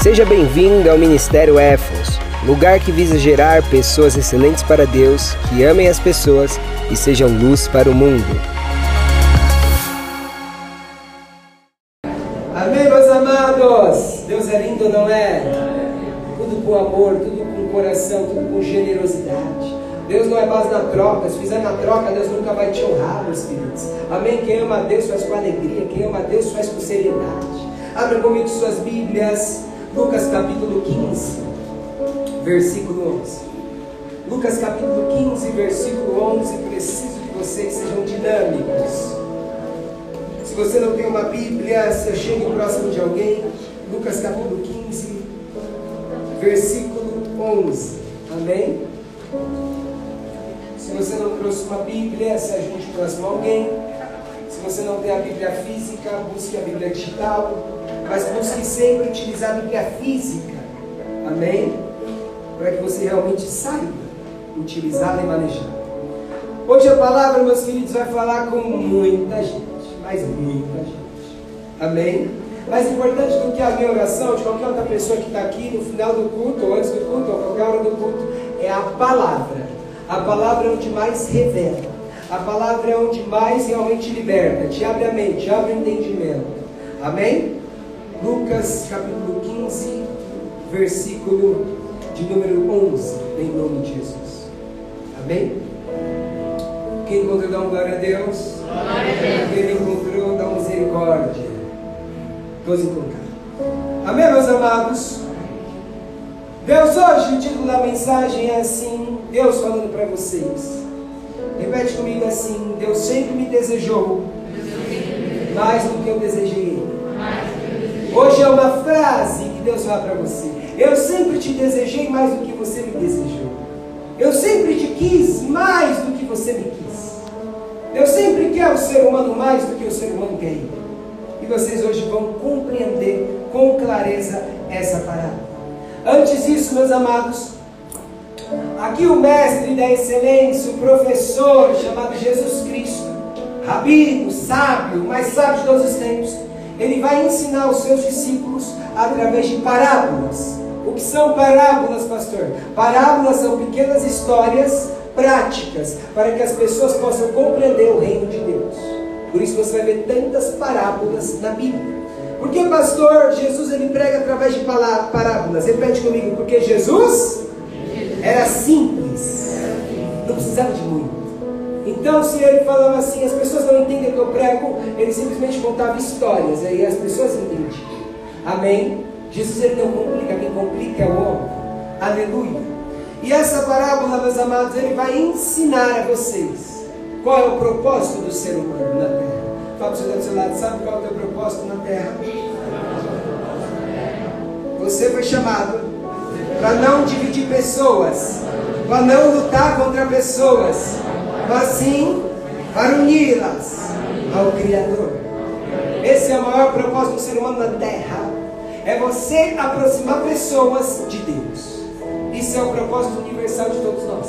Seja bem-vindo ao Ministério Éfos, lugar que visa gerar pessoas excelentes para Deus, que amem as pessoas e sejam luz para o mundo. Amém, meus amados? Deus é lindo, não é? Tudo com amor, tudo com coração, tudo com generosidade. Deus não é base na troca. Se fizer na troca, Deus nunca vai te honrar, meus queridos. Amém? Quem ama a Deus faz com alegria. Quem ama a Deus faz com seriedade. Abra comigo suas Bíblias. Lucas capítulo 15, versículo 11. Lucas capítulo 15, versículo 11. Preciso que vocês sejam dinâmicos. Se você não tem uma Bíblia, se chegue próximo de alguém. Lucas capítulo 15, versículo 11. Amém? Se você não trouxe uma Bíblia, se ajude próximo a alguém. Se você não tem a Bíblia física, busque a Bíblia digital. Mas busque sempre utilizar a Bíblia física. Amém? Para que você realmente saiba utilizá-la e manejá-la. Hoje a palavra, meus queridos, vai falar com muita gente. Mas muita gente. Amém? Mais importante do que a minha oração, de qualquer outra pessoa que está aqui no final do culto, ou antes do culto, ou qualquer hora do culto, é a palavra. A palavra é onde mais revela. A palavra é onde mais realmente liberta. Te abre a mente, abre o entendimento. Amém? Lucas capítulo 15, versículo de número 11, em nome de Jesus. Amém? Quem encontrou, dá um glória a Deus. Glória a Deus. Quem encontrou, dá um misericórdia. Todos encontraram. Amém, meus amados? Deus, hoje o título da mensagem é assim: Deus falando para vocês. Repete comigo assim: Deus sempre me desejou mais do que eu desejei. Hoje é uma frase que Deus fala para você. Eu sempre te desejei mais do que você me desejou. Eu sempre te quis mais do que você me quis. Deus sempre quer o ser humano mais do que o ser humano quer. E vocês hoje vão compreender com clareza essa parada. Antes disso, meus amados, aqui o mestre da excelência, o professor chamado Jesus Cristo, rabino, sábio, mais sábio de todos os tempos, ele vai ensinar os seus discípulos através de parábolas. O que são parábolas, pastor? Parábolas são pequenas histórias práticas para que as pessoas possam compreender o reino de Deus. Por isso você vai ver tantas parábolas na Bíblia. Porque, pastor, Jesus ele prega através de parábolas. Repete comigo, porque Jesus era simples, não precisava de muito. Então, se ele falava assim, as pessoas não entendem o que eu prego, ele simplesmente contava histórias, aí as pessoas entendiam. Amém? Jesus ele não complica, quem complica é o homem. Aleluia. E essa parábola, meus amados, ele vai ensinar a vocês qual é o propósito do ser humano na terra. Fala para o seu lado, sabe qual é o teu propósito na terra? Você foi chamado para não dividir pessoas, para não lutar contra pessoas, mas sim para uni-las ao Criador. Esse é o maior propósito do ser humano na terra. É você aproximar pessoas de Deus. Isso é o propósito universal de todos nós.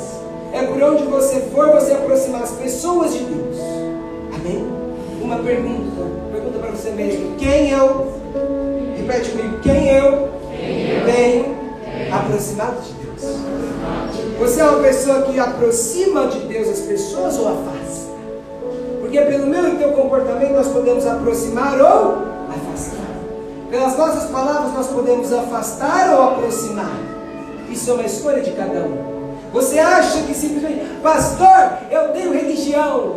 É por onde você for, você aproximar as pessoas de Deus. Amém? Uma pergunta, pergunta para você mesmo: quem eu, repete comigo, quem eu, Quem eu tenho aproximado de Deus? Você é uma pessoa que aproxima de Deus as pessoas ou afasta? Porque pelo meu e teu comportamento nós podemos aproximar ou afastar. Pelas nossas palavras nós podemos afastar ou aproximar. Isso é uma escolha de cada um. Você acha que simplesmente, pastor, eu tenho religião.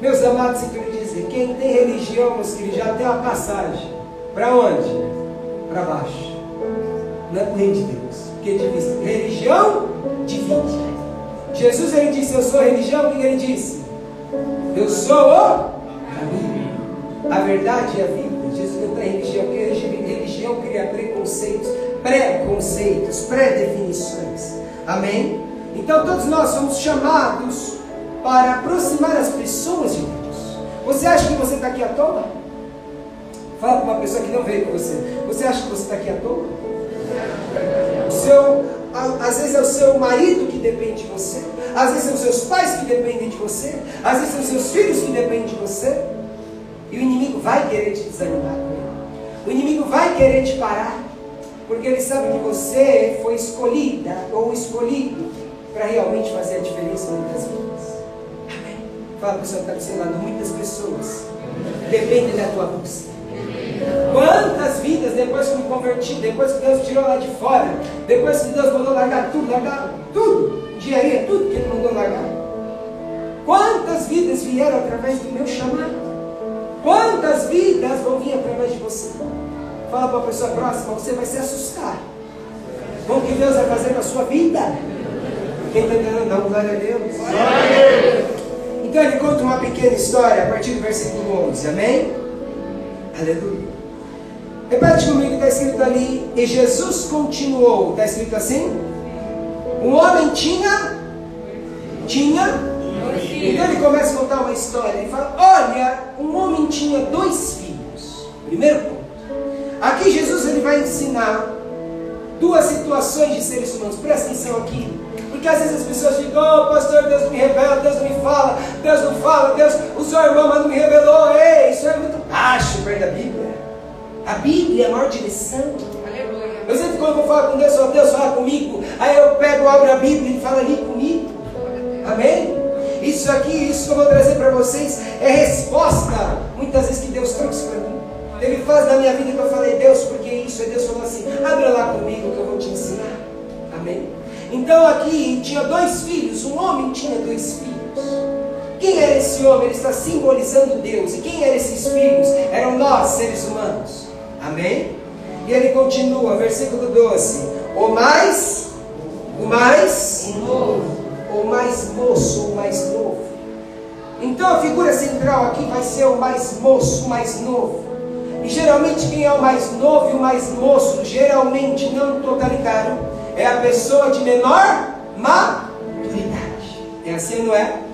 Meus amados, eu quero dizer, quem tem religião, meus queridos, já tem uma passagem. Para onde? Para baixo. Não é de Deus. Porque diz, religião divide. Jesus ele disse, eu sou a religião, o que ele disse? Eu sou o caminho, a verdade e a vida. Jesus não tem religião, porque religião cria preconceitos, pré-conceitos, pré-definições. Amém? Então todos nós somos chamados para aproximar as pessoas de Deus. Você acha que você está aqui à toa? Fala para uma pessoa que não veio com você. Você acha que você está aqui à toa? O seu, às vezes é o seu marido que depende de você. Às vezes são seus pais que dependem de você. Às vezes são seus filhos que dependem de você. E o inimigo vai querer te desanimar. O inimigo vai querer te parar. Porque Ele sabe que você foi escolhida ou escolhido para realmente fazer a diferença muitas vidas. Amém? Fala para o seu está do seu lado, muitas pessoas dependem da tua busca. Quantas vidas depois que me converti, depois que Deus tirou lá de fora, depois que Deus mandou largar tudo, largar tudo, engenharia, tudo que Ele mandou largar. Quantas vidas vieram através do meu chamado? Quantas vidas vão vir através de você? Fala para a pessoa próxima, você vai se assustar com o que Deus vai fazer na sua vida. Quem está entendendo? Dá glória a Deus. Então ele conta uma pequena história a partir do versículo 11. Amém? Aleluia. Repete comigo está escrito ali. E Jesus continuou. Está escrito assim? Um homem tinha. Tinha. Então ele começa a contar uma história. Ele fala: Olha, um homem tinha dois filhos. Primeiro ponto. Aqui Jesus ele vai ensinar duas situações de seres humanos. Presta atenção aqui. Porque às vezes as pessoas ficam, oh pastor, Deus me revela, Deus me fala, Deus não fala, Deus, o seu irmão mas não me revelou. Ei, isso é muito baixo perto da Bíblia. A Bíblia é a maior direção. Aleluia. Eu sempre quando eu falo com Deus, eu falo, Deus fala comigo. Aí eu pego, abro a Bíblia e fala ali comigo. Amém? Isso aqui, isso que eu vou trazer para vocês é resposta, muitas vezes, que Deus trouxe para mim. Teve fase da minha vida que eu falei, Deus, porque isso? Aí Deus falou assim, abre lá comigo que eu vou te ensinar. Amém? Então aqui tinha dois filhos, um homem tinha dois filhos. Quem era esse homem? Ele está simbolizando Deus. E quem eram esses filhos? Eram nós, seres humanos. Amém? E ele continua, versículo 12. O mais, o mais, o mais moço, o mais novo. Então a figura central aqui vai ser o mais moço, o mais novo. E geralmente quem é o mais novo e o mais moço, geralmente não totalitário, é a pessoa de menor maturidade. É assim, não é?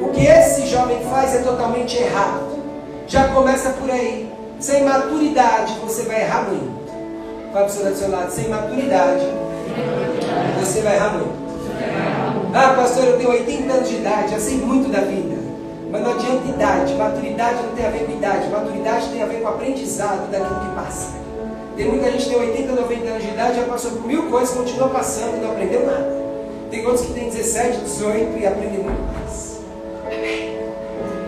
O que esse jovem faz é totalmente errado. Já começa por aí. Sem maturidade você vai errar muito. Fala para o senhor do seu lado, sem maturidade você vai errar muito. Ah, pastor, eu tenho 80 anos de idade, já sei muito da vida. Mas não adianta idade, maturidade não tem a ver com idade, maturidade tem a ver com aprendizado daquilo que passa. Tem muita gente que tem 80, 90 anos de idade, já passou por mil coisas, continua passando e não aprendeu nada. Tem outros que têm 17, 18 e aprendem muito.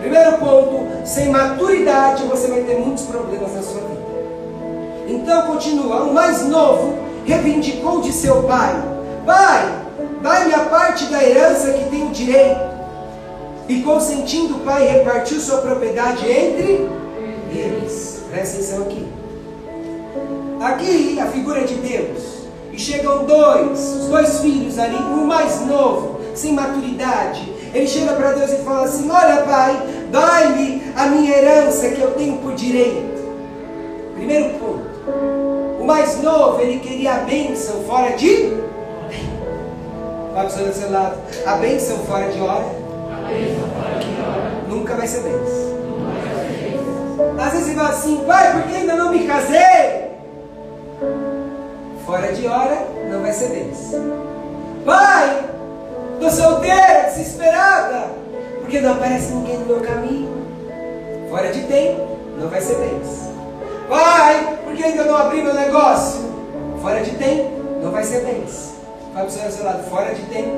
Primeiro ponto, sem maturidade você vai ter muitos problemas na sua vida. Então continua, o mais novo reivindicou de seu pai: Pai, dai-me a parte da herança que tenho direito. E consentindo o pai, repartiu sua propriedade entre eles. Presta atenção aqui. Aqui a figura de Deus. E chegam dois, os dois filhos ali, o mais novo, sem maturidade. Ele chega para Deus e fala assim: Olha, pai, dai-me a minha herança que eu tenho por direito. Primeiro ponto. O mais novo, ele queria a bênção fora de. Vai para o seu lado. A bênção fora de hora nunca vai ser bênção. Às vezes você fala assim, pai, por que ainda não me casei? Fora de hora, não vai ser bênção. Pai, estou solteira, desesperada, porque não aparece ninguém no meu caminho. Fora de tempo, não vai ser bênção. Pai, por que ainda não abri meu negócio? Fora de tempo, não vai ser bênção. Vai para o seu, lado, fora de tempo,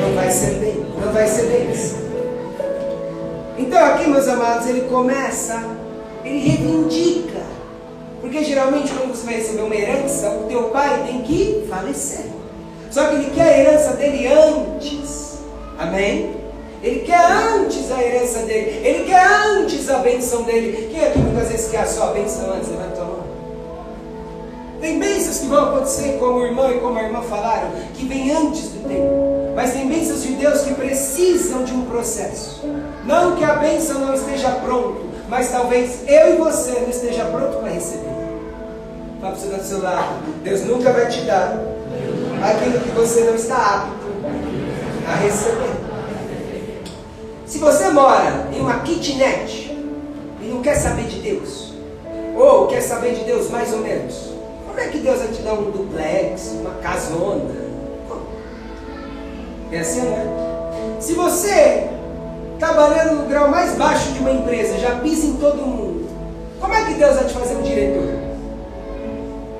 não vai ser bem, não vai ser bênção. Então aqui, meus amados, ele começa, ele reivindica. Porque geralmente quando você vai receber uma herança, o teu pai tem que falecer. Só que ele quer a herança dele antes. Amém? Ele quer antes a herança dele. Ele quer antes a benção dele. Quem aqui muitas vezes quer a sua benção antes? Levanta a mão. Tem bênçãos que vão acontecer, como o irmão e como a irmã falaram, que vem antes do tempo. Mas tem bênçãos de Deus que precisam de um processo. Não que a bênção não esteja pronto, mas talvez eu e você não esteja pronto para receber. Fala para do seu lado. Deus nunca vai te dar aquilo que você não está apto a receber. Se você mora em uma kitnet e não quer saber de Deus, ou quer saber de Deus mais ou menos, como é que Deus vai te dar um duplex, uma casona? É assim, não é? Se você, trabalhando no grau mais baixo de uma empresa, já pisa em todo mundo, como é que Deus vai te fazer um diretor?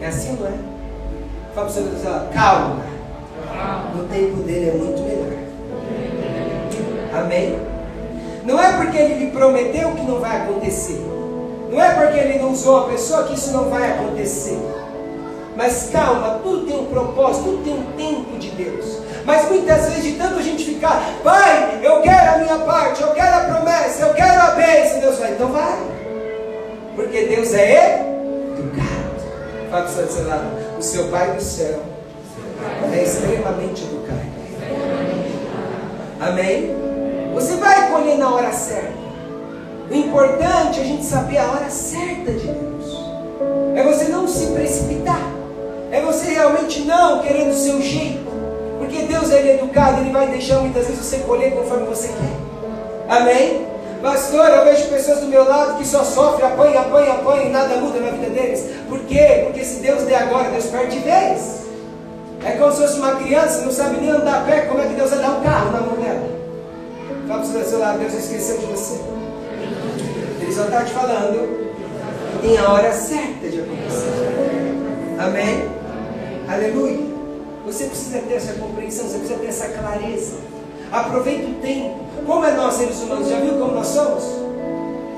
É assim, não é? Fala para Deus, calma. No tempo dele é muito melhor. Amém? Não é porque ele lhe prometeu que não vai acontecer. Não é porque ele não usou a pessoa que isso não vai acontecer. Mas calma, tudo tem um propósito, tudo tem um tempo de Deus. Mas muitas vezes, de tanto a gente ficar, Pai, eu quero a minha parte, eu quero a promessa, eu quero a bênção, Deus vai, então vai. Porque Deus é educado. Fala para o seu lado, o seu Pai do céu é extremamente educado. Amém? Você vai colher na hora certa. O importante é a gente saber a hora certa de Deus. É você não se precipitar. É você realmente não querendo o seu jeito. Porque Deus ele é educado, Ele vai deixar muitas vezes você colher conforme você quer. Amém? Pastor, eu vejo pessoas do meu lado que só sofrem, apanham, apanham, apanham e nada muda na vida deles. Por quê? Porque se Deus der agora, Deus perde de vez. É como se fosse uma criança, não sabe nem andar a pé, como é que Deus vai dar um carro na mão dela? Fala para o seu lado, Deus esqueceu de você. Ele só está te falando tem a hora certa de acontecer. Amém? Aleluia. Você precisa ter essa compreensão, você precisa ter essa clareza. Aproveite o tempo. Como é nós, seres humanos, já viu como nós somos?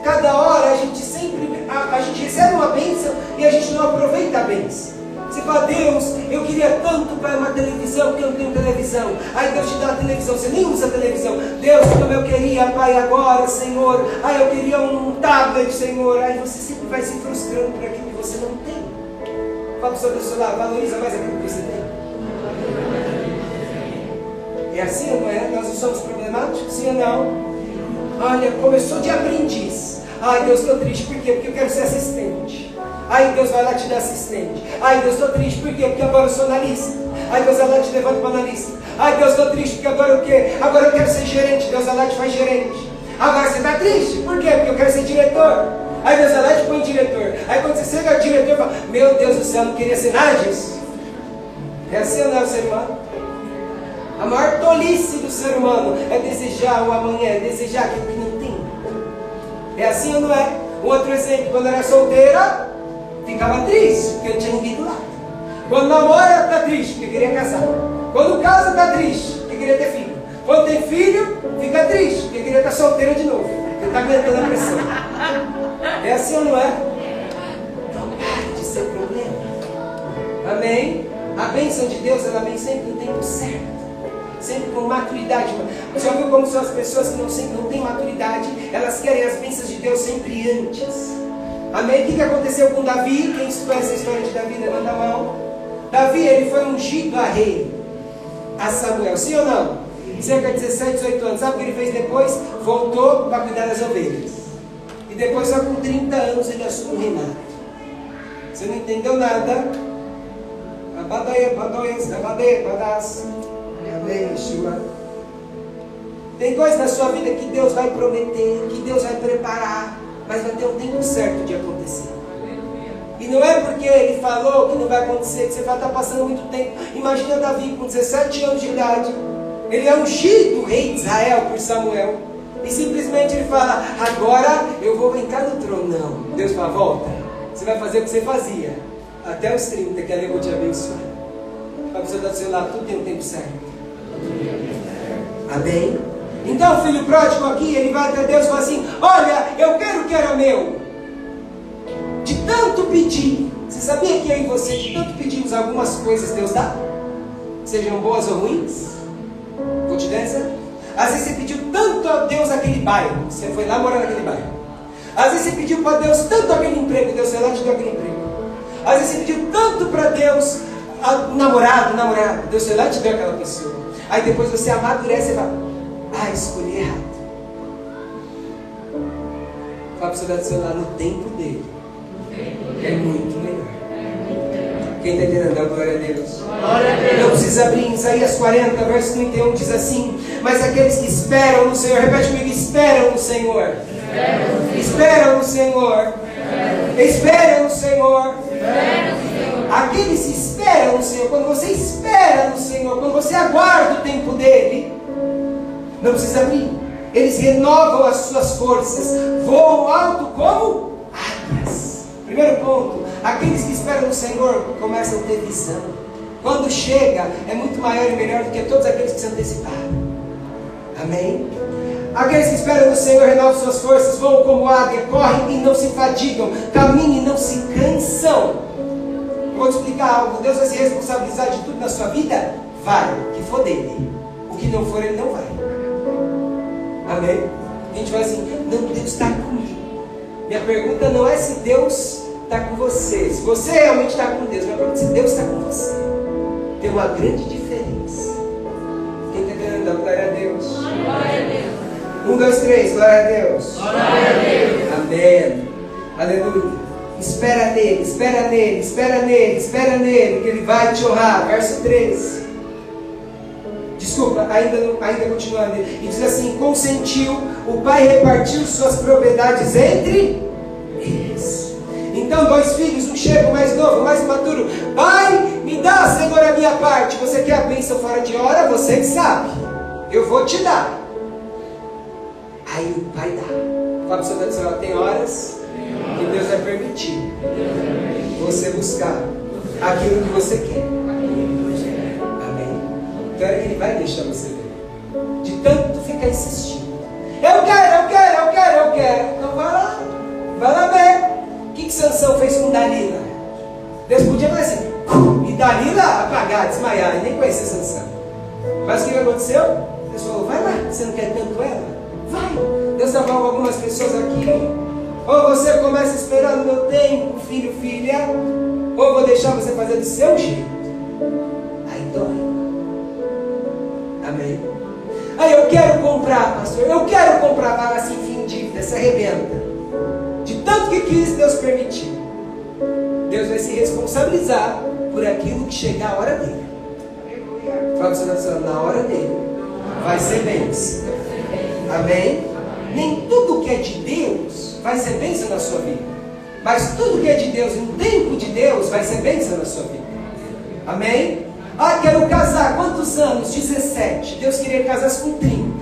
Cada hora a gente sempre, a, a gente recebe uma bênção e a gente não aproveita a bênção. Você fala, Deus, eu queria tanto para uma televisão, porque eu não tenho televisão. Aí Deus te dá a televisão, você nem usa a televisão. Deus, como eu queria, Pai, agora, Senhor. Aí eu queria um tablet, Senhor. Aí você sempre vai se frustrando por aquilo que você não tem. Fala para o seu lá, valoriza mais aquilo que você tem. É assim ou não é? Nós não somos problemáticos, sim ou não? Olha, começou de aprendiz. Ai, Deus, estou triste. Por quê? Porque eu quero ser assistente. Aí Deus vai lá te dar assistente. Ai, Deus, estou triste. Por quê? Porque agora eu sou analista. Aí Deus vai lá te levando para analista. Ai, Deus, estou triste. Porque agora o quê? Agora eu quero ser gerente. Deus vai lá te faz gerente. Agora você está triste. Por quê? Porque eu quero ser diretor. Aí Deus vai lá te põe diretor. Aí quando você chega ao diretor, fala: Meu Deus do céu, não queria ser nada disso. É assim não, ser humano? A maior tolice do ser humano é desejar o amanhã, é desejar aquilo que não tem. É assim ou não é? Um outro exemplo, quando era solteira, ficava triste, porque não tinha ninguém do lado. Quando namora, está triste, porque queria casar. Quando casa, está triste, porque queria ter filho. Quando tem filho, fica triste, porque queria estar solteira de novo. Porque está aguentando a pressão. É assim ou não é? Então pare de ser problema. Amém? A bênção de Deus, ela vem sempre no tempo certo sempre com maturidade. Você já viu como são as pessoas que não, não têm maturidade? Elas querem as bênçãos de Deus sempre antes. Amém? O que aconteceu com Davi? Quem conhece a história de Davi? Levanta a mão. Davi, ele foi ungido a rei. A Samuel, sim ou não? Cerca de 17, 18 anos. Sabe o que ele fez depois? Voltou para cuidar das ovelhas. E depois, só com 30 anos, ele assume o reinado. Você não entendeu nada? Abadeia, badoias, abadeia, badas. Amém, Yeshua. Tem coisas na sua vida que Deus vai prometer, que Deus vai preparar mas vai ter um tempo certo de acontecer. E não é porque ele falou que não vai acontecer, que você vai estar passando muito tempo. Imagina Davi com 17 anos de idade. Ele é ungido rei de Israel por Samuel. E simplesmente ele fala, agora eu vou brincar no trono. Não. Deus fala, volta. Você vai fazer o que você fazia. Até os 30, que ali eu vou te abençoar. Para você dar do seu lado, tudo tem um tempo certo. Amém? Então o filho pródigo aqui, ele vai até Deus e fala assim: Olha, eu quero o que era meu. De tanto pedir. Você sabia que eu e você, de tanto pedimos algumas coisas, Deus dá? Sejam boas ou ruins? Vou te dar essa. Às vezes você pediu tanto a Deus aquele bairro, você foi lá morar naquele bairro. Às vezes você pediu para Deus tanto aquele emprego, Deus foi lá te deu aquele emprego. Às vezes você pediu tanto para Deus um namorado, namorado, Deus foi lá te deu aquela pessoa. Aí depois você amadurece e fala, ah, escolhi errado. Fala para você do seu lado, no tempo dele. É muito melhor. Quem está entendendo? Dá glória a Deus. Glória a Deus. Não precisa abrir em Isaías 40, verso 31, diz assim: Mas aqueles que esperam no Senhor, repete comigo: esperam no Senhor. Esperam no Senhor. Esperam no Senhor. Aqueles que esperam no Senhor, quando você espera no Senhor, quando você aguarda o tempo dele, não precisa abrir. Eles renovam as suas forças, voam alto como águias. Primeiro ponto, Aqueles que esperam no Senhor começam a ter visão. Quando chega, é muito maior e melhor do que todos aqueles que se anteciparam. Amém? Aqueles que esperam no Senhor renovam suas forças, vão como águia, correm e não se fadigam, caminham e não se cansam. Vou te explicar algo. Deus vai se responsabilizar de tudo na sua vida? Vai, que for dele. O que não for, ele não vai. Amém? A gente vai assim, não, Deus está comigo. Minha pergunta não é se Deus está com você. Se você realmente está com Deus, minha pergunta é se Deus está com você. Tem uma grande diferença. Quem está? Glória a Deus. Glória a Deus. Um, dois, três, glória a Deus. Glória a Deus. Amém. Aleluia. Espera nele, espera nele, espera nele, espera nele, que ele vai te honrar. Verso 3. Desculpa, ainda, ainda continuando. E diz assim: consentiu, o pai repartiu suas propriedades entre eles. Então, dois filhos, um chega, o mais novo, mais maturo. Pai, me dá, Senhor, a minha parte. Você quer a bênção fora de hora? Você que sabe. Eu vou te dar. Aí o pai dá. Fala para o seu tem horas que Deus vai permitir você buscar aquilo que você quer. Amém? Então é Ele vai deixar você ver. De tanto ficar insistindo. Eu quero, eu quero, eu quero, eu quero. Então vai lá. Vai lá ver. O que, que Sansão fez com Dalila? Deus podia fazer assim. E Dalila apagar, desmaiar. E nem conhecer Sansão. Mas o que aconteceu? Deus falou, vai lá. Você não quer tanto ela? Vai. Deus com algumas pessoas aqui. Ou você começa esperando meu tempo, filho, filha. Ou vou deixar você fazer do seu jeito. Aí dói. Amém. Aí eu quero comprar, pastor. Eu quero comprar, para assim, fim dívida, se arrebenta. De tanto que quis, Deus permitiu. Deus vai se responsabilizar por aquilo que chegar a hora dele. Fala para na hora dele. Vai ser bênção. Amém? Nem tudo que é de Deus vai ser bênção na sua vida. Mas tudo que é de Deus, no tempo de Deus, vai ser bênção na sua vida. Amém? Ah, quero casar. Quantos anos? 17. Deus queria casar com 30.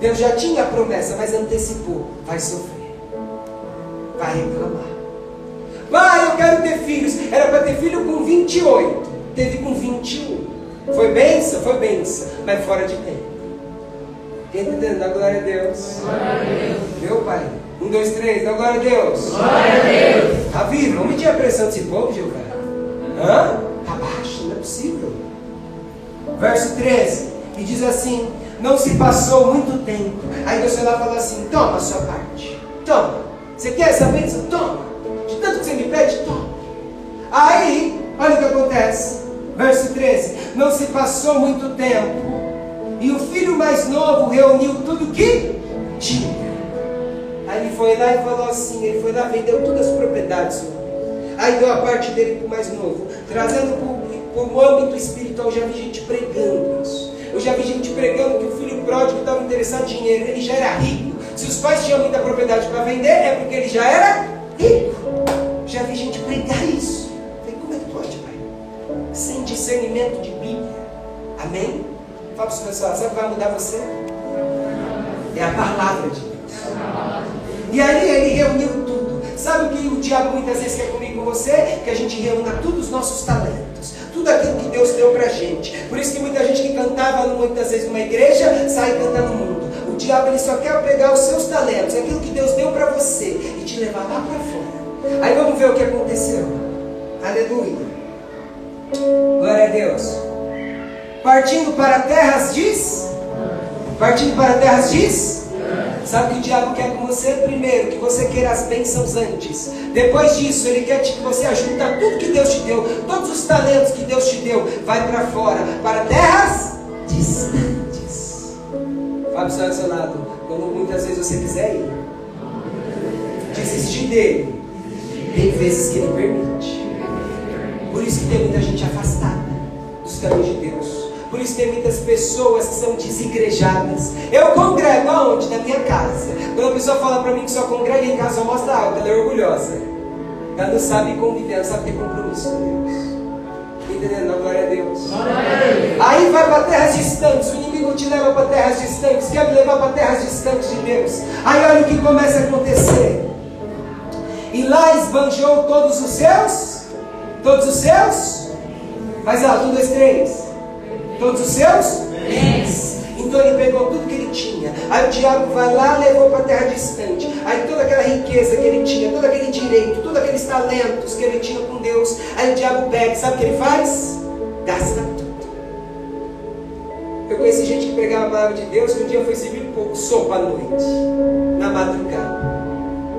Deus já tinha a promessa, mas antecipou. Vai sofrer. Vai reclamar. Pai, eu quero ter filhos. Era para ter filho com 28. Teve com 21. Foi benção? Foi benção. Mas fora de tempo. Quem está entendendo? Dá glória a Deus. Glória a Deus. Meu Pai. Um, dois, três. Dá glória a Deus. Glória a Deus. Ravi, vamos medir a pressão desse povo, Gilberto. Hã? Está baixo, não é possível. Verso 13. E diz assim: Não se passou muito tempo. Aí Deus foi lá e falou assim: Toma a sua parte. Toma. Você quer essa bênção? Toma. De tanto que você me pede, toma. Aí, olha o que acontece. Verso 13: Não se passou muito tempo e o filho mais novo reuniu tudo que tinha. Aí ele foi lá e falou assim: ele foi lá, vendeu todas as propriedades. Aí deu a parte dele para o mais novo. Trazendo para o âmbito espiritual, já vi gente pregando isso. Eu já vi gente pregando que o filho pródigo estava interessado em dinheiro, ele já era rico. Se os pais tinham muita propriedade para vender, é porque ele já era rico. Já vi gente pregar isso. Falei, como é que pode, pai? Sem discernimento de Bíblia. Amém? Fala para os pessoal, sabe o que vai mudar você? É a palavra de Deus. E ali ele reuniu tudo. Sabe o que o diabo muitas vezes quer comigo com você? Que a gente reúna todos os nossos talentos. Tudo aquilo que Deus deu pra gente. Por isso que muita gente que cantava muitas vezes numa igreja sai cantando mundo. O diabo ele só quer pegar os seus talentos, aquilo que Deus deu para você e te levar lá para fora. Aí vamos ver o que aconteceu. Aleluia. Glória a Deus. Partindo para terras diz? Partindo para terras diz? Sabe o que o diabo quer com você? Primeiro, que você queira as bênçãos antes. Depois disso, ele quer que você ajunta tudo que Deus te deu, todos os talentos que Deus te deu, vai para fora, para terras distantes. Fábio está seu lado, quando muitas vezes você quiser ir, desistir dele, tem vezes que ele permite. Por isso que tem muita gente afastada dos caminhos de Deus. Por isso tem muitas pessoas que são desigrejadas. Eu congrego aonde? Na minha casa. Quando a pessoa fala para mim que só congrega em casa, só mostra alto, ela é orgulhosa. Ela não sabe conviver, ela sabe ter compromisso com Deus. Entendendo? Glória a Deus. Glória a Deus. Aí vai para terras distantes. O inimigo te leva para terras distantes. Quer me levar para terras distantes de Deus. Aí olha o que começa a acontecer. E lá esbanjou todos os seus? Todos os seus? Mais alto, um, dois, três. Todos os seus? Bens. Então ele pegou tudo que ele tinha. Aí o diabo vai lá levou para a terra distante. Aí toda aquela riqueza que ele tinha, todo aquele direito, todos aqueles talentos que ele tinha com Deus. Aí o diabo pega, sabe o que ele faz? Gasta tudo. Eu conheci gente que pegava a palavra de Deus que um dia foi servir um pouco sopa à noite, na madrugada.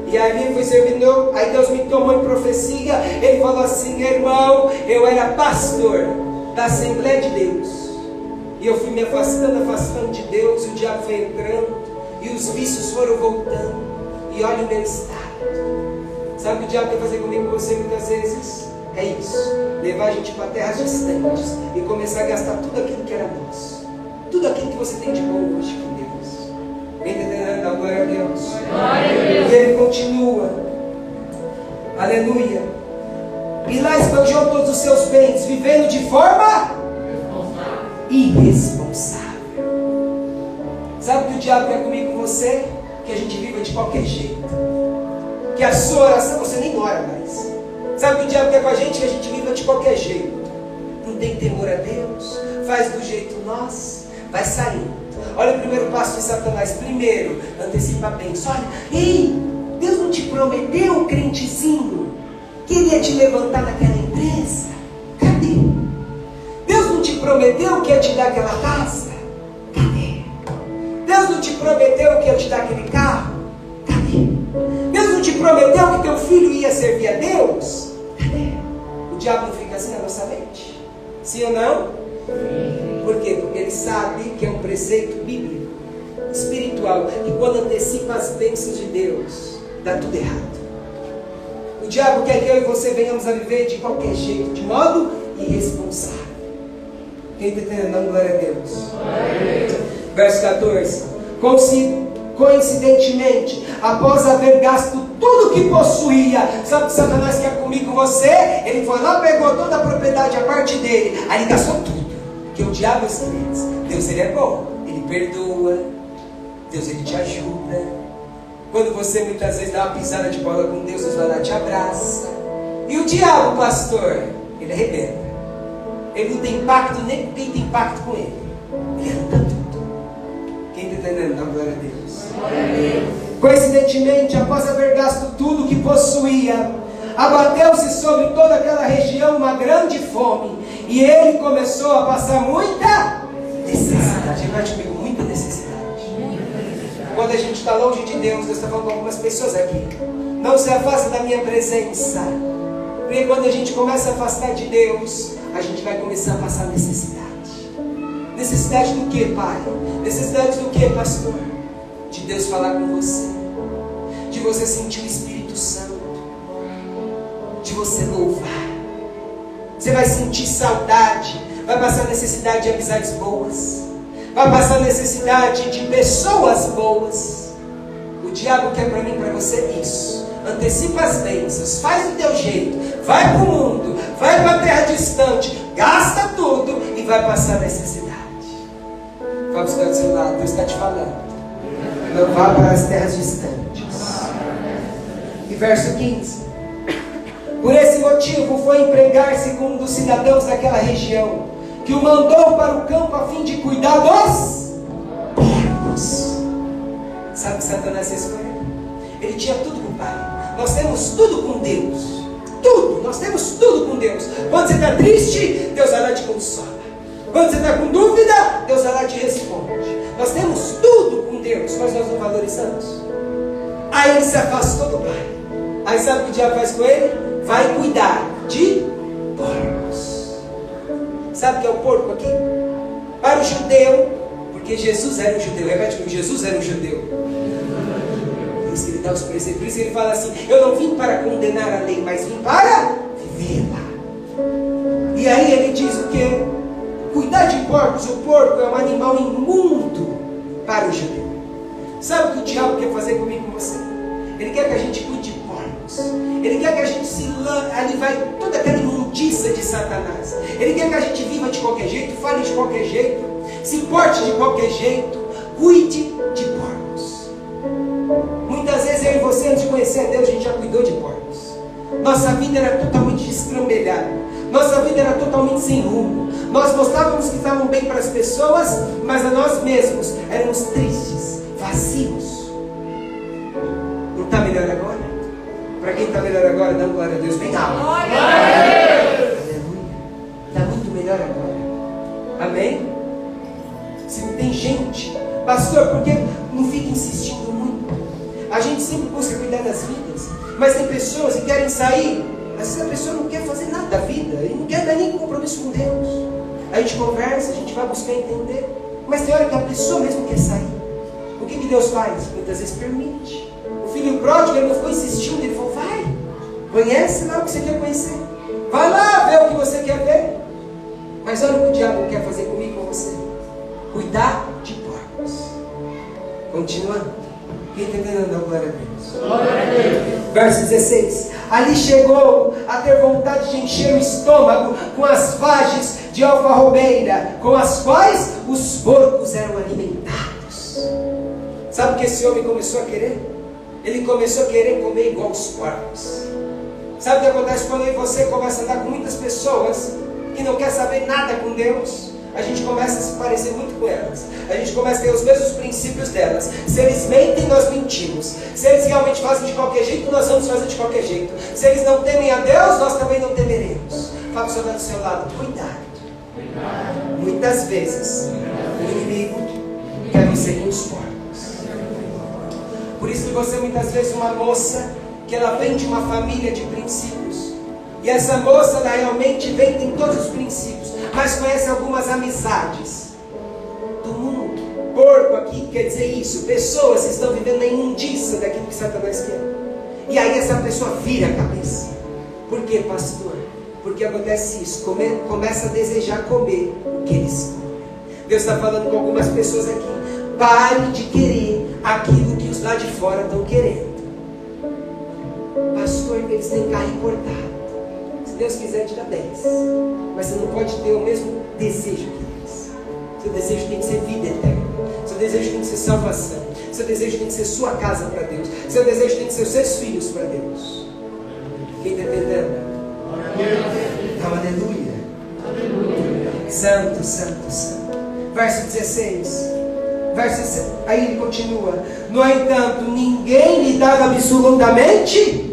E aí foi servindo, aí Deus me tomou em profecia. Ele falou assim: irmão, eu era pastor da Assembleia de Deus. E eu fui me afastando, afastando de Deus, e o diabo foi entrando, e os vícios foram voltando. E olha o meu estado. Sabe o que o diabo quer fazer comigo com você muitas vezes? É isso. Levar a gente para terras distantes e começar a gastar tudo aquilo que era nosso. Tudo aquilo que você tem de bom hoje com Deus. Vem entendendo? Dá glória a Deus. Glória a Deus. E ele continua. Aleluia. E lá esbanjou todos os seus bens, vivendo de forma irresponsável. Sabe o que o diabo quer comigo com você? Que a gente viva de qualquer jeito. Que a sua oração você nem ora mais. Sabe o que o diabo quer com a gente? Que a gente viva de qualquer jeito. Não tem temor a Deus. Faz do jeito nosso. Vai saindo. Olha o primeiro passo de Satanás. Primeiro, antecipa bem. Olha, ei, Deus não te prometeu, crentezinho, que ele ia te levantar naquela empresa? Prometeu que ia te dar aquela casa? Cadê? Deus não te prometeu que ia te dar aquele carro? Cadê? Deus não te prometeu que teu filho ia servir a Deus? Cadê? O diabo não fica assim na nossa mente? Sim ou não? Por quê? Porque ele sabe que é um preceito bíblico, espiritual, que quando antecipa as bênçãos de Deus, dá tudo errado. O diabo quer que eu e você venhamos a viver de qualquer jeito, de modo irresponsável. Quem está entendendo? Dando glória a Deus. Verso 14. Coincidentemente, após haver gasto tudo que possuía, sabe que Satanás quer comigo com você? Ele foi lá, pegou toda a propriedade, a parte dele, aí gastou tudo. Que o diabo é assim, Deus ele é bom, ele perdoa, Deus ele te ajuda. Quando você muitas vezes dá uma pisada de bola com Deus, Deus vai lá te abraça. E o diabo, pastor, ele arrebenta. Ele não tem pacto nem com quem tem pacto com ele. Ele arranca tudo. Quem está entendendo? Dá glória a Deus. Glória a Deus. Coincidentemente, após haver gasto tudo que possuía, abateu-se sobre toda aquela região uma grande fome. E ele começou a passar muita necessidade. Repete comigo, muita necessidade. Quando a gente está longe de Deus, Deus está falando com algumas pessoas aqui. Não se afaste da minha presença. Porque quando a gente começa a afastar de Deus, a gente vai começar a passar necessidade. Necessidade do que, Pai? Necessidade do que, pastor? De Deus falar com você, de você sentir o Espírito Santo, de você louvar. Você vai sentir saudade, vai passar necessidade de amizades boas, vai passar necessidade de pessoas boas. O diabo quer para mim, para você isso. Antecipa as bênçãos, faz do teu jeito, vai para o mundo, vai para a terra distante, gasta tudo e vai passar necessidade. Fala para o seu lado, Deus está te falando. Não vá para as terras distantes. E verso 15. Por esse motivo foi empregar-se com um dos cidadãos daquela região, que o mandou para o campo a fim de cuidar dos porcos. Sabe o que Satanás fez com ele? Ele tinha tudo com o Pai. Nós temos tudo com Deus. Tudo, nós temos tudo com Deus. Quando você está triste, Deus vai lá te consola. Quando você está com dúvida, Deus vai lá te responde. Nós temos tudo com Deus, mas nós não valorizamos. Aí ele se afastou do Pai. Aí sabe o que o diabo faz com ele? Vai cuidar de porcos. Sabe o que é o porco aqui? Para o judeu, porque Jesus era um judeu. Repete comigo, Jesus era um judeu ele dá os preceitos. Por isso ele fala assim: Eu não vim para condenar a lei, mas vim para vivê-la. E aí ele diz o que? Cuidar de porcos. O porco é um animal imundo para o judeu. Sabe o que o diabo quer fazer comigo e com você? Ele quer que a gente cuide de porcos. Ele quer que a gente se ali vai toda aquela imundícia de Satanás. Ele quer que a gente viva de qualquer jeito, fale de qualquer jeito, se importe de qualquer jeito, cuide de porcos. Você, antes de conhecer a Deus, a gente já cuidou de porcos. Nossa vida era totalmente destrambelhada. Nossa vida era totalmente sem rumo. Nós mostrávamos que estavam bem para as pessoas, mas a nós mesmos éramos tristes, vazios. Não está melhor agora? Para quem está melhor agora, dá glória a Deus. Vem alto. Aleluia. Está muito melhor agora. Amém? Se tem gente, pastor, por que não fica insistindo? A gente sempre busca cuidar das vidas, mas tem pessoas que querem sair. Às vezes a pessoa não quer fazer nada da vida, e não quer dar nem compromisso com Deus. A gente conversa, a gente vai buscar entender, mas tem hora que a pessoa mesmo quer sair. O que, que Deus faz? Muitas vezes permite. O filho pródigo ele não ficou insistindo, ele falou: vai, conhece lá o que você quer conhecer, vai lá ver o que você quer ver. Mas olha o que o diabo quer fazer comigo com você: cuidar de porcos. Continuando. Quem está entendendo? Dá glória a Deus. Glória a Deus. Verso 16. Ali chegou a ter vontade de encher o estômago com as vagens de alfarrobeira, com as quais os porcos eram alimentados. Sabe o que esse homem começou a querer? Ele começou a querer comer igual os porcos. Sabe o que acontece quando você começa a andar com muitas pessoas que não quer saber nada com Deus? A gente começa a se parecer muito com elas. A gente começa a ter os mesmos princípios delas. Se eles mentem, nós mentimos. Se eles realmente fazem de qualquer jeito, nós vamos fazer de qualquer jeito. Se eles não temem a Deus, nós também não temeremos. Fala o senhor do seu lado, cuidado. Muitas vezes, o inimigo quer você com os porcos. Por isso que você muitas vezes uma moça que ela vem de uma família de princípios. E essa moça ela realmente vem tem todos os princípios mas conhece algumas amizades do mundo. Porco aqui quer dizer isso. Pessoas estão vivendo na imundícia daquilo que Satanás quer. E aí essa pessoa vira a cabeça. Por quê, pastor? Porque acontece isso. Come, começa a desejar comer o que eles comem. Deus está falando com algumas pessoas aqui. Pare de querer aquilo que os lá de fora estão querendo. Pastor, eles têm carro importado. Deus quiser, te dá 10. Mas você não pode ter o mesmo desejo que eles. Seu desejo tem que ser vida eterna. Seu desejo tem que ser salvação. Seu desejo tem que ser sua casa para Deus. Seu desejo tem que ser seus filhos para Deus. Quem está entendendo? Aleluia. aleluia. Santo, santo, santo. Verso 16. Verso, aí ele continua. No entanto, ninguém lhe dava absolutamente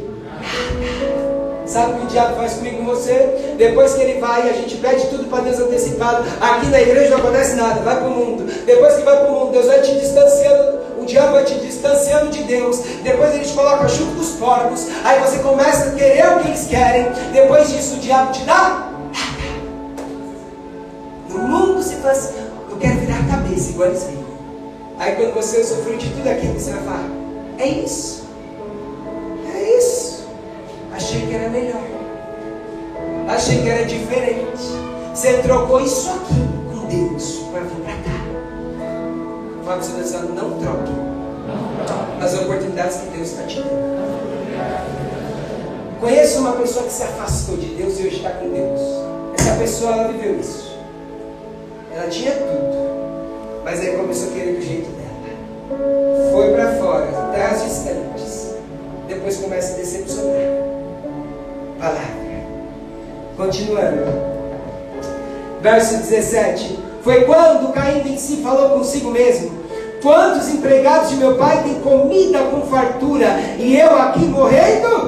Sabe o que o diabo faz comigo com você? Depois que ele vai, a gente pede tudo para Deus antecipado. Aqui na igreja não acontece nada, vai para o mundo. Depois que vai para o mundo, Deus vai te distanciando, o diabo vai te distanciando de Deus. Depois ele te coloca junto dos porcos. Aí você começa a querer o que eles querem. Depois disso o diabo te dá. No mundo se faz, eu quero virar cabeça igual eles vivem. Aí quando você usufrui de tudo aquilo, você vai falar, é isso. Achei que era melhor. Achei que era diferente. Você trocou isso aqui com Deus para vir para cá. Fala para você não troque as oportunidades que Deus está te dando. Conheço uma pessoa que se afastou de Deus e hoje está com Deus. Essa pessoa ela viveu isso. Ela tinha tudo, mas aí começou a querer do jeito dela. Foi para fora, terras distantes. Depois começa a decepcionar palavra. Continuando. Verso 17. Foi quando, caindo em si, falou consigo mesmo: Quantos empregados de meu pai têm comida com fartura e eu aqui morrendo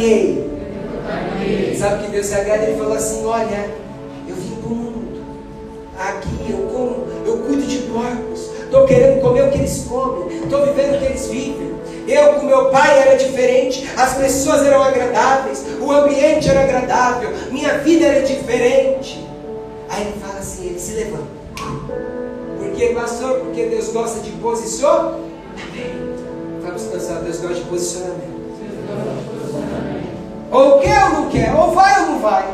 levantar-me-ei. Sabe que Deus se agrada? Ele falou assim: Olha, aqui, eu como, eu cuido de porcos, estou querendo comer o que eles comem, estou vivendo o que eles vivem. Eu com meu pai era diferente, as pessoas eram agradáveis, o ambiente era agradável, minha vida era diferente. Aí ele fala assim, ele se levanta. Por que, pastor? Porque Deus gosta de posicionamento. Vamos pensar, Deus gosta de posicionamento. Ou quer ou não quer, ou vai ou não vai.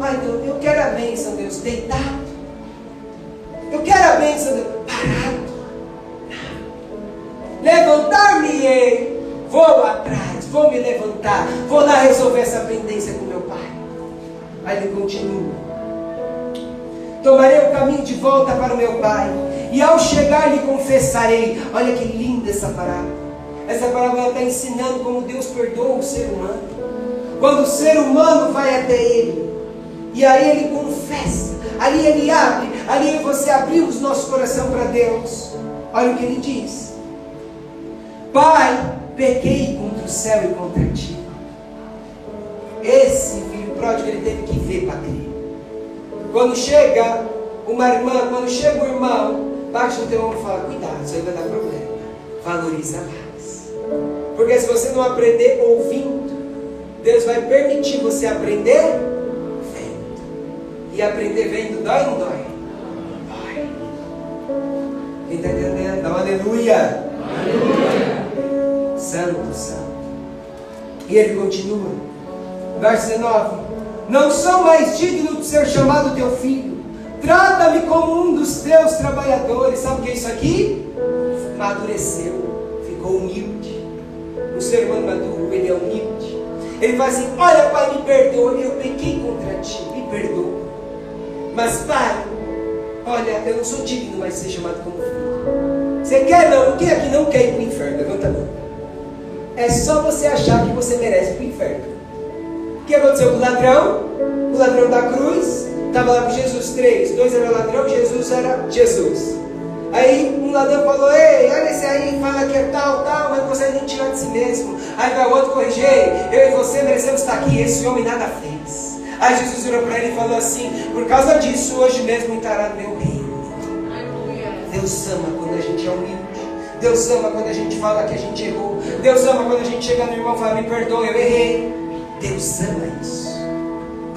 Ai, Deus, eu quero a bênção, Deus, deitado. Eu quero a bênção, Deus, parado. Levantar-me-ei, vou atrás, vou me levantar, vou lá resolver essa pendência com meu pai. Aí ele continua. Tomarei o caminho de volta para o meu pai, e ao chegar lhe confessarei. Olha que linda essa parábola. Essa parábola está ensinando como Deus perdoa o ser humano. Quando o ser humano vai até ele, e aí ele confessa, ali ele abre, ali você abrimos nosso coração para Deus. Olha o que ele diz: Pai, pequei contra o céu e contra ti. Esse filho pródigo ele teve que ver para crer. Quando chega uma irmã, quando chega um irmão, bate no teu ombro e fala: Cuidado, isso aí vai dar problema. Valoriza mais. Porque se você não aprender ouvindo, Deus vai permitir você aprender vendo. E aprender vendo dói ou não dói? Dói. Quem está entendendo? Dá um aleluia. Aleluia. Santo, santo. E ele continua. Verso 19. Não sou mais digno de ser chamado teu filho. Trata-me como um dos teus trabalhadores. Sabe o que é isso aqui? Madureceu. Ficou humilde. O ser humano maduro, ele é humilde. Ele fala assim: Olha, pai, me perdoa. Eu pequei contra ti. Me perdoa. Mas, pai, olha, eu não sou digno mais de ser chamado como filho. Você quer não? Quem aqui não quer ir para o inferno? Levanta a mão. É só você achar que você merece para o inferno. O que aconteceu com o ladrão? O ladrão da cruz estava lá com Jesus, três. Dois eram ladrão, Jesus era Jesus. Aí um ladrão falou, ei, olha esse aí, fala que é tal, tal, mas não consegue nem tirar de si mesmo. Aí vai o outro corrigir, eu e você merecemos estar aqui, esse homem nada fez. Aí Jesus virou para ele e falou assim, por causa disso, hoje mesmo entrará no meu reino. Deus ama quando a gente é humilde. Deus ama quando a gente fala que a gente errou. Deus ama quando a gente chega no irmão e fala, me perdoa, eu errei. Deus ama isso.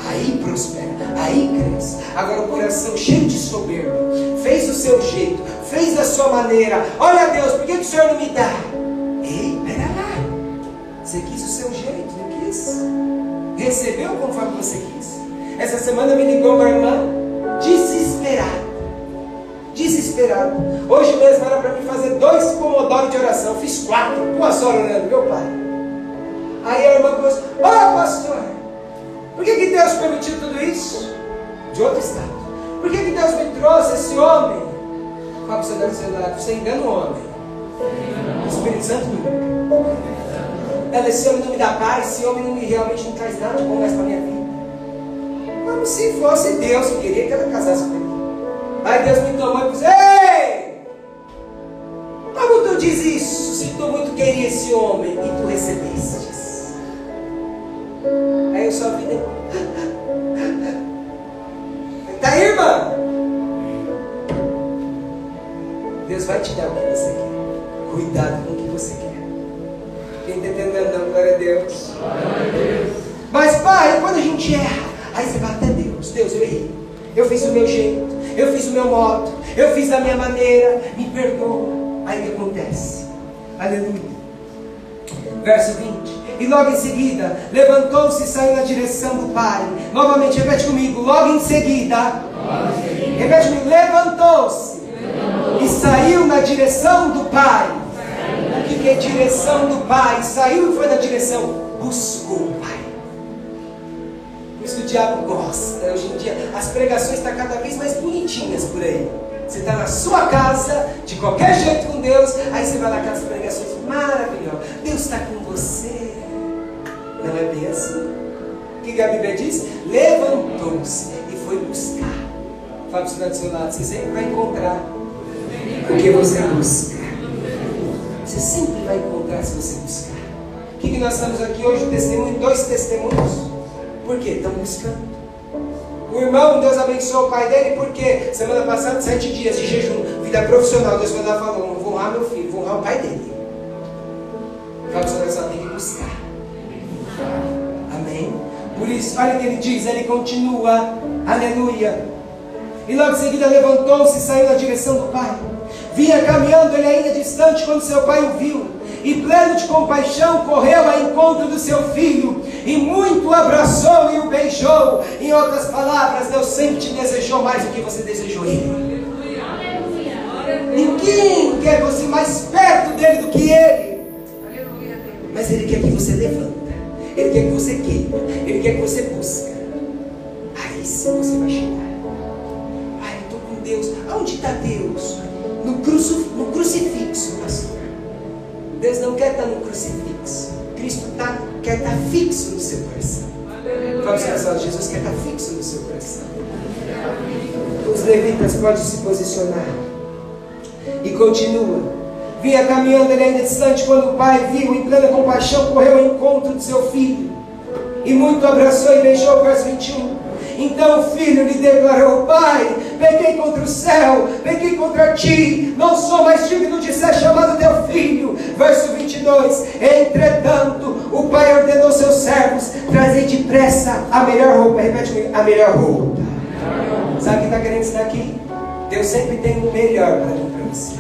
Aí prospera, aí cresce. Agora o coração cheio de soberba, fez o seu jeito, fez da sua maneira. Olha Deus, por que, que o Senhor não me dá? Ei, pera lá. Você quis o seu jeito, não quis? Recebeu conforme você quis. Essa semana me ligou uma irmã, desesperada. Desesperada. Hoje mesmo era para mim fazer dois pomodoros de oração. Fiz quatro, duas horas orando, meu pai. Aí a irmã começou, ó oh, pastor, por que, que Deus permitiu tudo isso? De outro estado. Por que, que Deus me trouxe esse homem? Fala para você lado, você engana o homem. O Espírito Santo. Ela, esse homem não me dá paz, esse homem não me, realmente não traz nada de bom mais para a minha vida. Como se fosse Deus que queria que ela casasse com ele. Aí Deus me tomou e disse, ei! Como tu diz isso, se tu muito queria esse homem e tu recebeste? Aí eu só vi depois. Vai te dar o que você quer. Cuidado com o que você quer. Quem está entendendo, não, glória a Deus. Mas, pai, quando a gente erra, aí você vai até Deus. Deus, eu errei. Eu fiz o meu jeito. Eu fiz o meu modo. Eu fiz da minha maneira. Me perdoa. Aí o que acontece? Aleluia. Verso 20. E logo em seguida, levantou-se e saiu na direção do Pai. Novamente, repete comigo. Logo em seguida. Repete comigo. Levantou-se. E saiu na direção do Pai. O que, é direção do Pai? Saiu e foi na direção. Buscou o Pai. Por isso que o diabo gosta. Hoje em dia, as pregações estão cada vez mais bonitinhas por aí. Você está na sua casa, de qualquer jeito com Deus, aí você vai naquelas pregações maravilhosas. Deus está com você. Não é bem assim. O que a Bíblia diz? Levantou-se e foi buscar. Fala para o seu lado, você sempre vai encontrar o que você busca. Você sempre vai encontrar se você buscar. O que, que nós estamos aqui hoje? Testemunho, dois testemunhos. Por quê? Estão buscando. O irmão, Deus abençoou o pai dele, porque semana passada, sete dias de jejum, vida profissional, Deus e falou: vou honrar meu filho, vou honrar o pai dele. Fala para só tem que buscar. Amém? Por isso, olha o que ele diz, ele continua, aleluia. E logo em seguida levantou-se e saiu na direção do pai. Vinha caminhando ele ainda distante quando seu pai o viu. E pleno de compaixão correu ao encontro do seu filho. E muito o abraçou e o beijou. Em outras palavras, Deus sempre te desejou mais do que você desejou ele. Ninguém quer você mais perto dele do que ele. Mas ele quer que você levanta. Ele quer que você queima. Ele quer que você busque. Aí sim você vai chegar. Ai, eu estou com Deus. Aonde está Deus? No, cruci, no crucifixo, pastor. Deus não quer estar no crucifixo. Cristo tá, quer estar fixo no seu coração. Vamos pensar, Jesus quer estar fixo no seu coração. Os levitas podem se posicionar. E continua. Vinha caminhando ele ainda distante quando o pai viu, em plena compaixão, correu ao encontro de seu filho. E muito abraçou e beijou, verso 21. Então o filho lhe declarou: Pai, peguei contra o céu, peguei contra ti, não sou mais digno de ser chamado teu filho. Verso 22: Entretanto, o pai ordenou seus servos: Trazei depressa a melhor roupa. Repete comigo: a melhor roupa. Sabe o que está querendo ensinar aqui? Deus sempre tem o melhor para mim para você.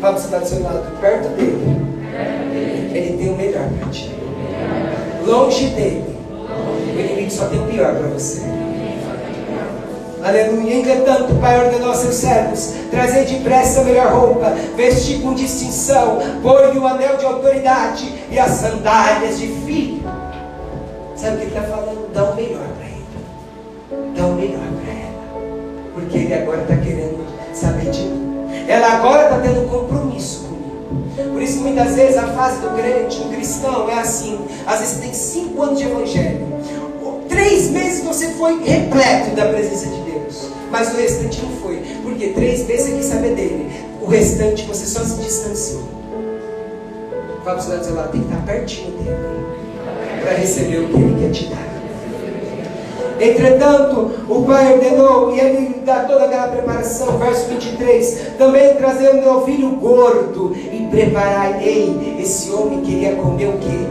Fala está do seu lado, perto dele. Ele tem o melhor para ti. Longe dele, o inimigo só tem o pior para você. Aleluia. Entretanto, Pai ordenou aos seus servos: trazer depressa a melhor roupa, vestir com distinção, pôr-lhe o anel de autoridade e as sandálias de filho. Sabe o que ele está falando? Dá o melhor para ele. Dá o melhor para ela. Porque ele agora está querendo saber de mim. Ela agora está tendo um compromisso comigo. Por isso, muitas vezes, a fase do crente, do cristão, é assim. Às vezes, tem cinco anos de evangelho. Três meses você foi repleto da presença de Deus. Mas o restante não foi. Porque três meses você quis saber dele. O restante você só se distanciou. Fala para o seu lado, tem que estar pertinho dele. Para receber o que ele quer te dar. Entretanto, o pai ordenou, e ele dá toda aquela preparação, verso 23, também trazer o meu filho gordo e preparar, ei, esse homem queria comer o que?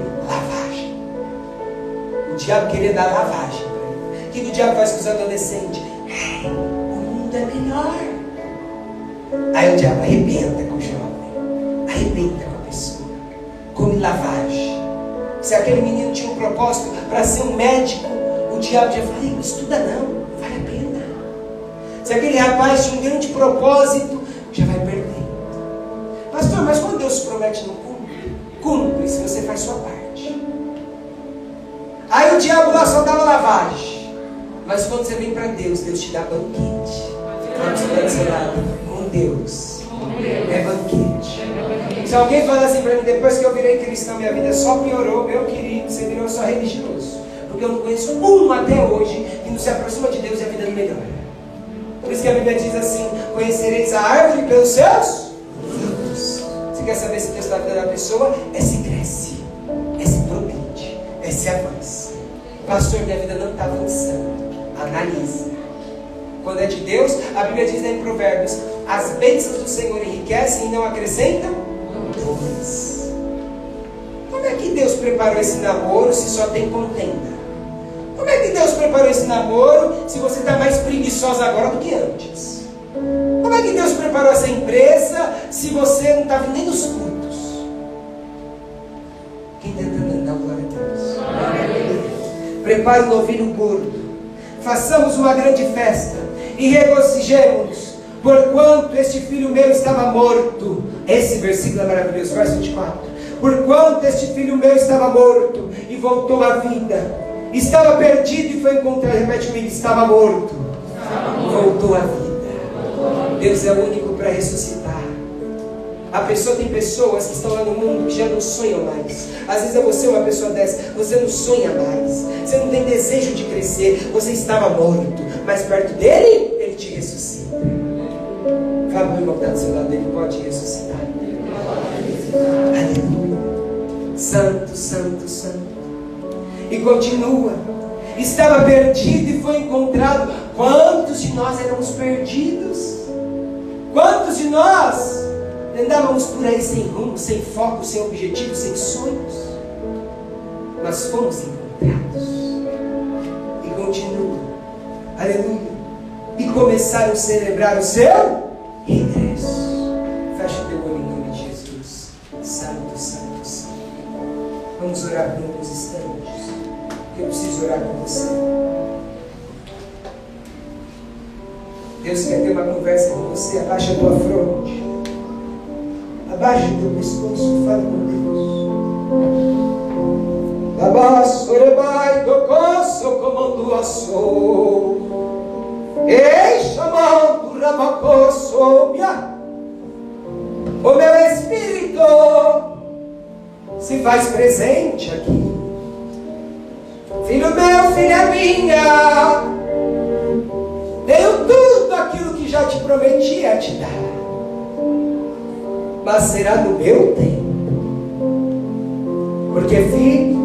Diabo queria dar lavagem para ele. O que, que o diabo faz com os adolescentes? o mundo é melhor. Aí o diabo arrebenta com o jovem, arrebenta com a pessoa, come lavagem. Se aquele menino tinha um propósito para ser um médico, o diabo já fala, não estuda não, não vale a pena. Se aquele rapaz tinha um grande propósito, já vai perder. Pastor, mas quando Deus promete não cumpre? Cumpre se você faz sua parte. Aí o diabo lá só dava lavagem. Mas quando você vem para Deus, Deus te dá banquete. Está do seu lado, com Deus. É banquete. Se alguém falar assim para mim, depois que eu virei cristão, minha vida só piorou, meu querido, você virou só religioso. Porque eu não conheço um até hoje que não se aproxima de Deus e a vida não melhora. Por isso que a Bíblia diz assim: conhecereis a árvore pelos seus frutos. Você quer saber se Deus está vida da pessoa? É se cresce, é se progride, é se avança. Pastor, minha vida não está avançando. Analise. Quando é de Deus, a Bíblia diz em Provérbios: as bênçãos do Senhor enriquecem e não acrescentam dores. Como é que Deus preparou esse namoro se só tem contenda? Como é que Deus preparou esse namoro se você está mais preguiçosa agora do que antes? Como é que Deus preparou essa empresa se você não vindo nem nos cultos? Prepare o novilho gordo. Façamos uma grande festa e regozijemos, porquanto este filho meu estava morto. Esse versículo é maravilhoso, verso 24. Porquanto este filho meu estava morto e voltou à vida. Estava perdido e foi encontrado. Repete comigo: estava morto. Voltou à vida. Deus é o único para ressuscitar. A pessoa tem pessoas que estão lá no mundo que já não sonham mais. Às vezes é você uma pessoa dessa, você não sonha mais. Você não tem desejo de crescer. Você estava morto, mas perto dele, ele te ressuscita. Fala para o irmão que está do seu lado, ele pode ressuscitar. Aleluia. Santo, santo, santo. E continua. Estava perdido e foi encontrado. Quantos de nós éramos perdidos? Quantos de nós Andávamos por aí sem rumo, sem foco, sem objetivo, sem sonhos. Mas fomos encontrados. E continuam. Aleluia. E começaram a celebrar o seu regresso. Fecha o teu olho em nome de Jesus. Santo, santo, santo. Vamos orar por alguns instantes. Eu preciso orar com você. Deus quer ter uma conversa com você. Abaixa a tua fronte. Abaixa o teu pescoço. Fala com Deus. Labaço, rebai, tocosso, comando assou. Ei, chamando Ramacosso, o meu Espírito se faz presente aqui. Filho meu, filha minha, tenho tudo aquilo que já te prometi a te dar, mas será no meu tempo. Porque, filho,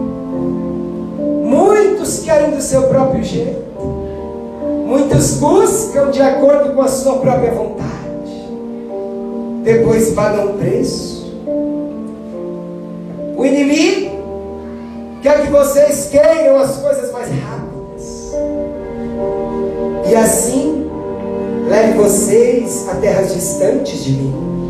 muitos querem do seu próprio jeito, muitos buscam de acordo com a sua própria vontade, depois pagam preço. O inimigo quer que vocês queiram as coisas mais rápidas. E assim, leve vocês a terras distantes de mim.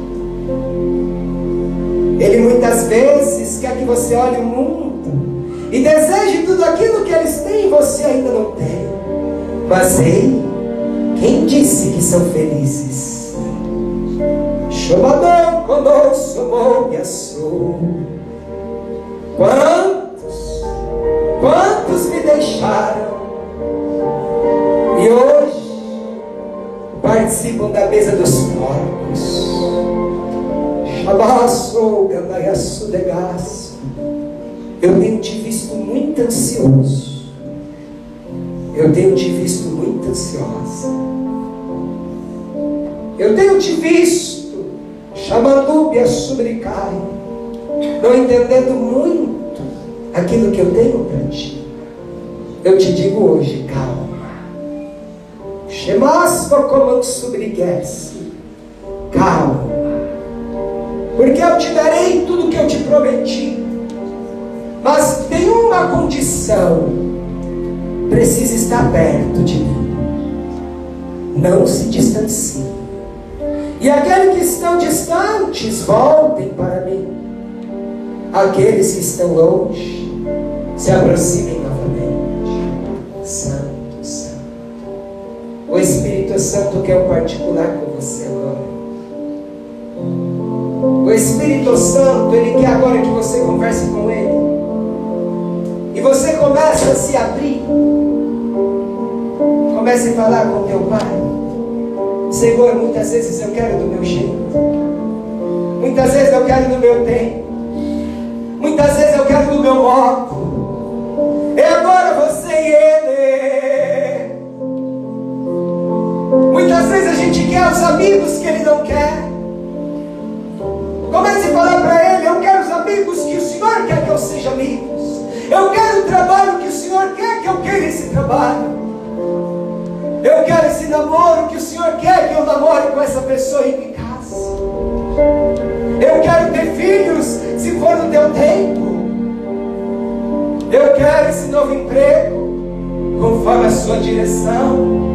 Ele muitas vezes quer que você olhe o mundo e deseje tudo aquilo que eles têm e você ainda não tem. Mas ei, quem disse que são felizes? Chomadão conosco, bom e sou. Ansioso. Eu tenho te visto muito ansiosa. Eu tenho te visto chamando a subricai não entendendo muito aquilo que eu tenho para ti. Eu te digo hoje, calma. Shemaspa como subriguesse. Calma. Porque eu te darei tudo o que eu te prometi. Mas tem uma condição. Precisa estar perto de mim. Não se distancie. E aqueles que estão distantes, voltem para mim aqueles que estão longe se aproximem novamente. Santo, Santo. O Espírito Santo quer um particular com você agora. O Espírito Santo, Ele quer agora que você converse com Ele. E você começa a se abrir. Comece a falar com teu Pai. Senhor, muitas vezes eu quero do meu jeito. Muitas vezes eu quero do meu tempo. Muitas vezes eu quero do meu modo. É agora você e ele. Muitas vezes a gente quer os amigos que ele não quer. Comece a falar para ele: Eu quero os amigos que o Senhor quer que eu seja amigos. Eu quero o trabalho que o Senhor quer que eu queira esse trabalho. Eu quero esse namoro que o Senhor quer que eu namore com essa pessoa e me case. Eu quero ter filhos se for no teu tempo. Eu quero esse novo emprego, conforme a sua direção.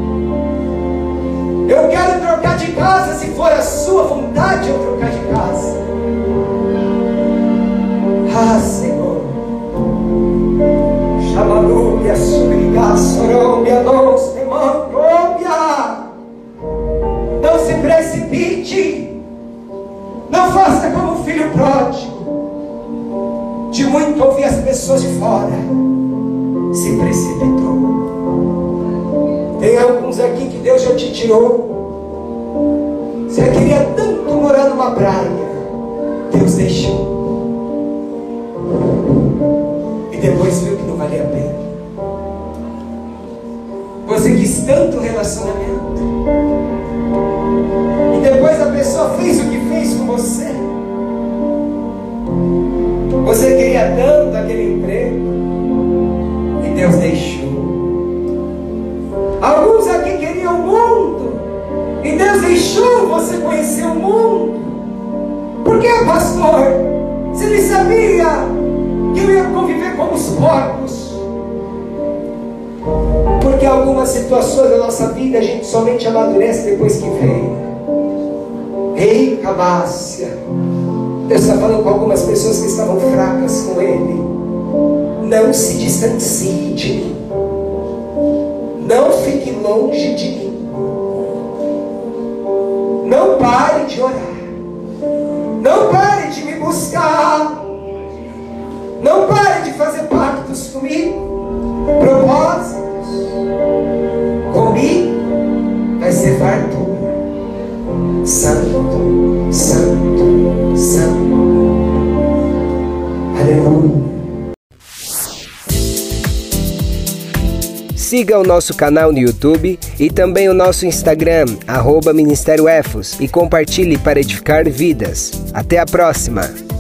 Eu quero trocar de casa, se for a sua vontade eu trocar de casa. Ah, Não se precipite. Não faça como o filho pródigo de muito ouvir as pessoas de fora, se precipitou. Tem alguns aqui que Deus já te tirou. Você queria tanto morar numa praia, Deus deixou. E depois viu que não valia a pena. Você quis tanto relacionamento. E depois a pessoa fez o que fez com você. Você queria tanto aquele emprego. E Deus deixou. Alguns aqui queriam o mundo. E Deus deixou você conhecer o mundo. Por que, pastor? Você nem sabia que eu ia conviver com os porcos. Algumas situações da nossa vida a gente somente amadurece depois que vem. Ei, Cabácia. Deus está falando com algumas pessoas que estavam fracas com Ele. Não se distancie de mim. Não fique longe de mim. Não pare de orar. Não pare de me buscar. Não pare de fazer pactos comigo. Propósitos. Vai ser fartura. Santo, Santo, Santo. Aleluia. Siga o nosso canal no YouTube e também o nosso Instagram, arroba Ministério Efos, e compartilhe para edificar vidas. Até a próxima!